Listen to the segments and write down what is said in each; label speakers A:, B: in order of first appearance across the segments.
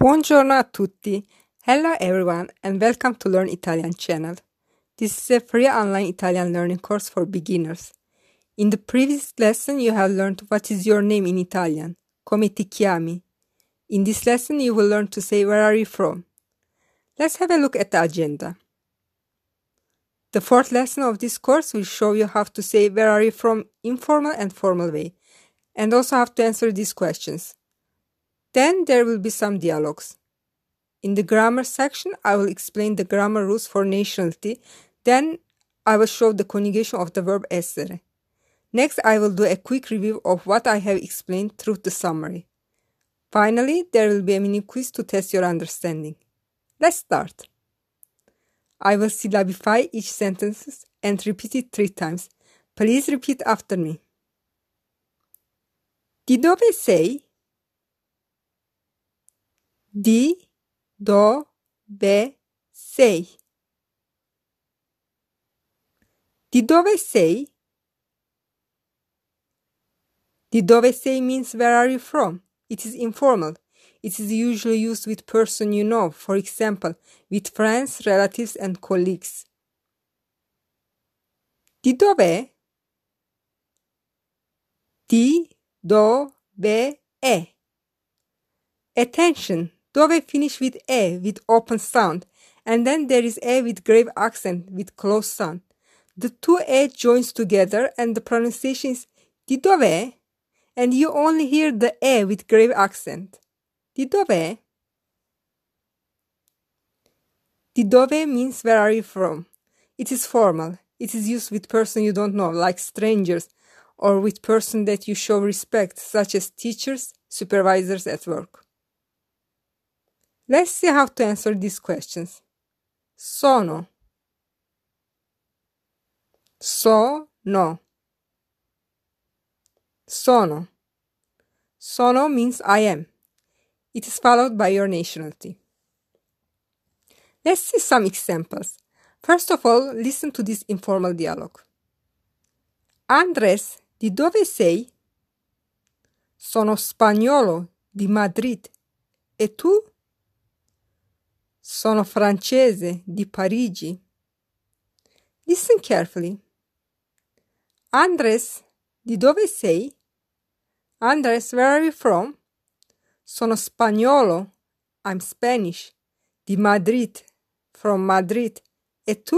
A: Buongiorno a tutti. Hello everyone and welcome to Learn Italian channel. This is a free online Italian learning course for beginners. In the previous lesson you have learned what is your name in Italian, come ti chiami. In this lesson you will learn to say where are you from. Let's have a look at the agenda. The fourth lesson of this course will show you how to say where are you from informal and formal way and also how to answer these questions. Then there will be some dialogues. In the grammar section, I will explain the grammar rules for nationality. Then I will show the conjugation of the verb essere. Next, I will do a quick review of what I have explained through the summary. Finally, there will be a mini quiz to test your understanding. Let's start. I will syllabify each sentence and repeat it three times. Please repeat after me. Di dove sei? Di dove sei? Di dove sei? Di dove sei means where are you from? It is informal. It is usually used with person you know, for example, with friends, relatives and colleagues. Di dove? Di dove è? Attention! Dove finish with e with open sound, and then there is a with grave accent with closed sound. The two e joins together and the pronunciation is di dove, and you only hear the e with grave accent. Di dove? Di dove means where are you from? It is formal. It is used with person you don't know, like strangers, or with person that you show respect, such as teachers, supervisors at work. Let's see how to answer these questions. Sono. Sono. Sono. Sono means I am. It is followed by your nationality. Let's see some examples. First of all, listen to this informal dialogue. Andres, di dove sei? Sono spagnolo di Madrid. E tu? Sono francese di Parigi. Listen carefully. Andres, di dove sei? Andres, where are you from? Sono spagnolo. I'm Spanish. Di Madrid. From Madrid. E tu?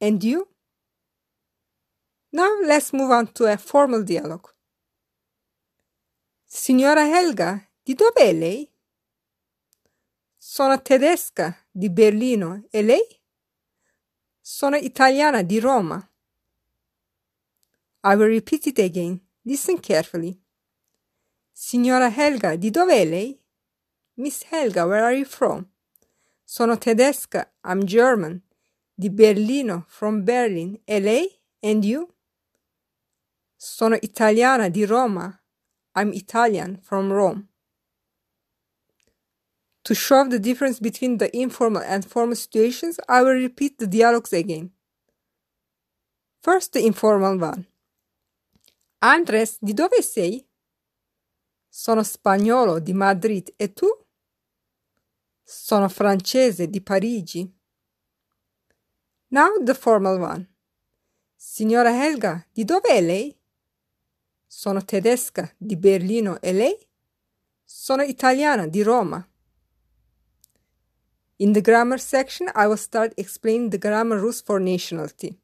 A: And you? Now let's move on to a formal dialogue. Signora Helga, di dove è lei? Sono tedesca di Berlino e lei? Sono italiana di Roma. I will repeat it again. Listen carefully. Signora Helga, di dove è lei? Miss Helga, where are you from? Sono tedesca, I'm German. Di Berlino, from Berlin. E lei? And you? Sono italiana di Roma. I'm Italian, from Rome. To show the difference between the informal and formal situations, I will repeat the dialogues again. First, the informal one. Andres, di dove sei? Sono spagnolo di Madrid e tu? Sono francese di Parigi. Now the formal one. Signora Helga, di dove è lei? Sono tedesca di Berlino e lei? Sono italiana di Roma. In the grammar section, I will start explaining the grammar rules for nationality.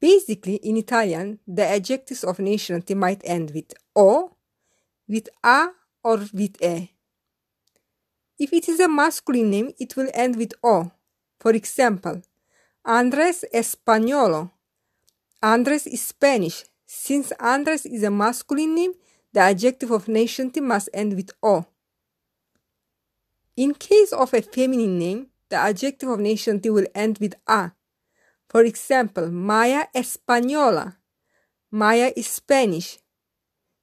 A: Basically, in Italian, the adjectives of nationality might end with o, with a, or with e. If it is a masculine name, it will end with o. For example, Andres españolo. Andres is Spanish. Since Andres is a masculine name, the adjective of nationality must end with o. In case of a feminine name, the adjective of nationality will end with a. For example, Maya Española. Maya is Spanish.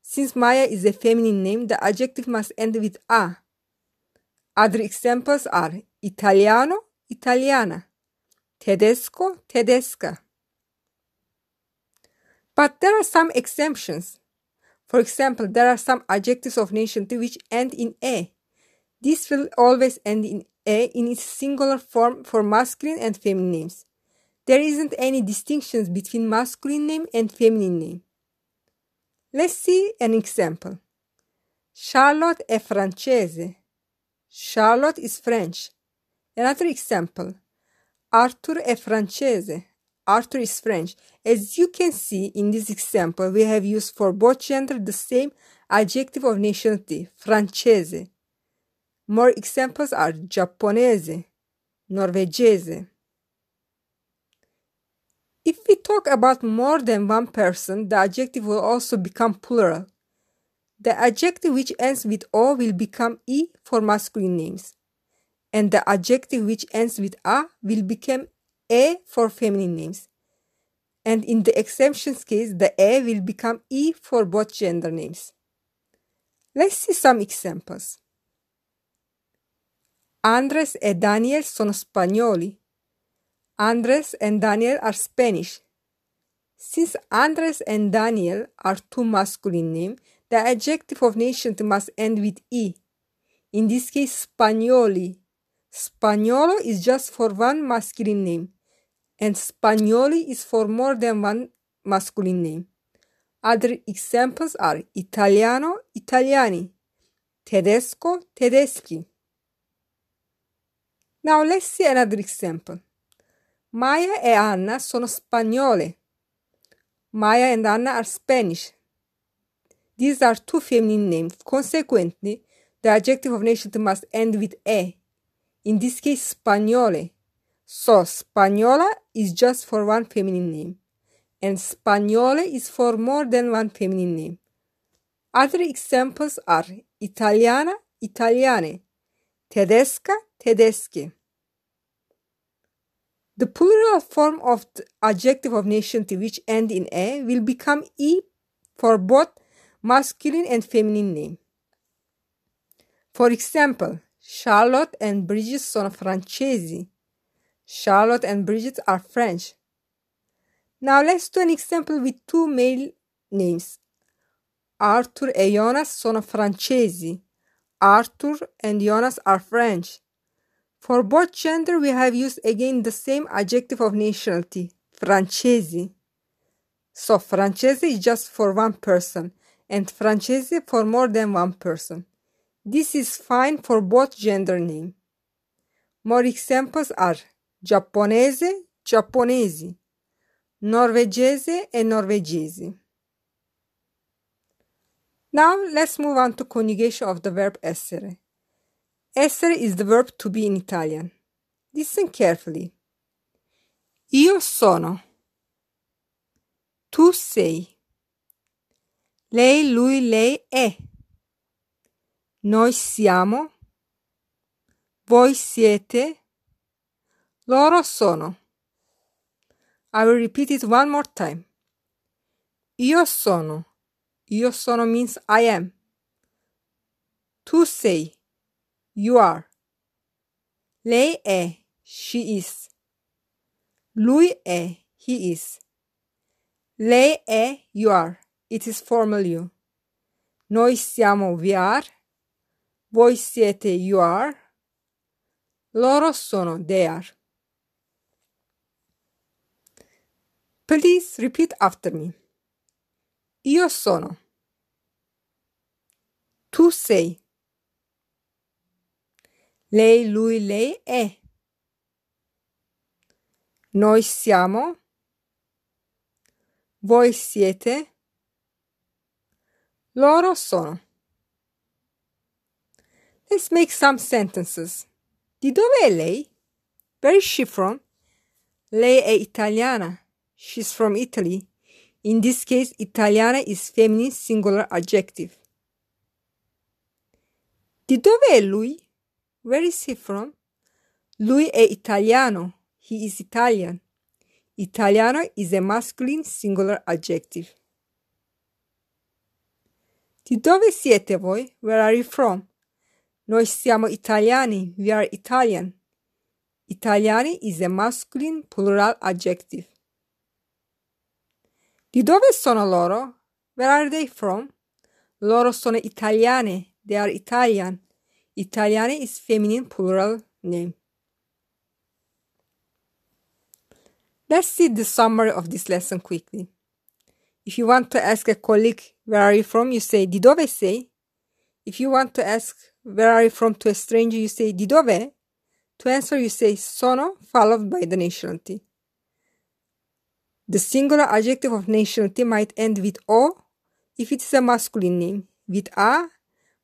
A: Since Maya is a feminine name, the adjective must end with a. Other examples are Italiano, Italiana, Tedesco, Tedesca. But there are some exemptions. For example, there are some adjectives of nationality which end in a. This will always end in a in its singular form for masculine and feminine names. There isn't any distinctions between masculine name and feminine name. Let's see an example. Charlotte è francese. Charlotte is French. Another example. Arthur è francese. Arthur is French. As you can see in this example, we have used for both gender the same adjective of nationality, francese. More examples are giapponese, norvegese. If we talk about more than one person, the adjective will also become plural. The adjective which ends with O will become E for masculine names, and the adjective which ends with A will become E for feminine names. And in the exemptions case, the E will become E for both gender names. Let's see some examples. Andres e Daniel sono spagnoli. Andres and Daniel are Spanish. Since Andres and Daniel are two masculine names, the adjective of nation must end with e. In this case, spagnoli. Spagnolo is just for one masculine name, and spagnoli is for more than one masculine name. Other examples are italiano, italiani, tedesco, tedeschi. Now let's see another example. Maya e Anna sono spagnole. Maya and Anna are Spanish. These are two feminine names. Consequently, the adjective of nationality must end with e. In this case, spagnole. So, spagnola is just for one feminine name, and spagnole is for more than one feminine name. Other examples are italiana, italiane, tedesca, tedeschi. The plural form of the adjective of nationality which end in a will become e for both masculine and feminine name. For example, Charlotte and Bridget sono francesi. Charlotte and Bridget are French. Now let's do an example with two male names. Arthur e Jonas sono francesi. Arthur and Jonas are French. For both gender, we have used again the same adjective of nationality, francesi. So francese is just for one person and francese for more than one person. This is fine for both gender name. More examples are giapponese, giapponesi, norvegese and norvegesi. Now let's move on to conjugation of the verb essere. Essere is the verb to be in Italian. Listen carefully. Io sono. Tu sei. Lei, lui, lei è. Noi siamo. Voi siete. Loro sono. I will repeat it one more time. Io sono. Io sono means I am. Tu sei. You are. Lei è. She is. Lui è. He is. Lei è. You are. It is formal you. Noi siamo. We are. Voi siete. You are. Loro sono. They are. Please repeat after me. Io sono. Tu sei. Lei, lui, lei è. Noi siamo. Voi siete. Loro sono. Let's make some sentences. Di dove è lei? Where is she from? Lei è italiana. She's from Italy. In this case, italiana is feminine singular adjective. Di dove è lui? Where is he from? Lui è italiano. He is Italian. Italiano is a masculine singular adjective. Di dove siete voi? Where are you from? Noi siamo italiani. We are Italian. Italiani is a masculine plural adjective. Di dove sono loro? Where are they from? Loro sono italiane. They are Italian. Italiane is feminine plural name. Let's see the summary of this lesson quickly. If you want to ask a colleague, where are you from? You say, di dove sei? If you want to ask, where are you from to a stranger? You say, di dove? To answer, you say, sono, followed by the nationality. The singular adjective of nationality might end with o if it is a masculine name, with a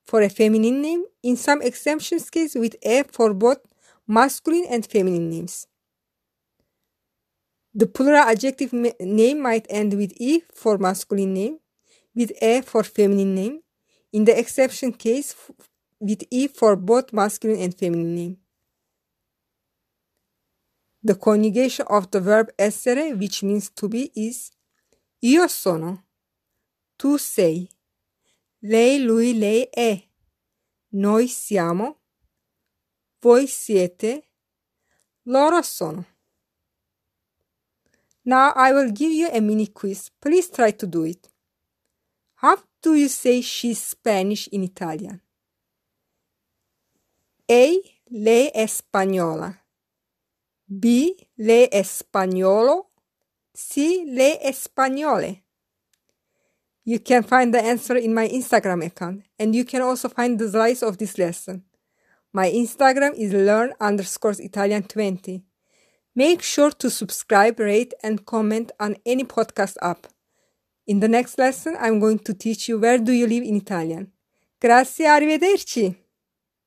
A: for a feminine name, in some exemptions case with a for both masculine and feminine names. The plural adjective name might end with e for masculine name, with a for feminine name, in the exception case with e for both masculine and feminine name. The conjugation of the verb essere, which means to be, is io sono, tu sei, lei, lui, lei è, noi siamo, voi siete, loro sono. Now I will give you a mini quiz. Please try to do it. How do you say she's Spanish in Italian? A. Lei è spagnola. B. le è spagnolo. C. Lei è spagnole. You can find the answer in my Instagram account, and you can also find the slides of this lesson. My Instagram is learn underscore Italian 20. Make sure to subscribe, rate, and comment on any podcast app. In the next lesson, I'm going to teach you where do you live in Italian. Grazie, arrivederci!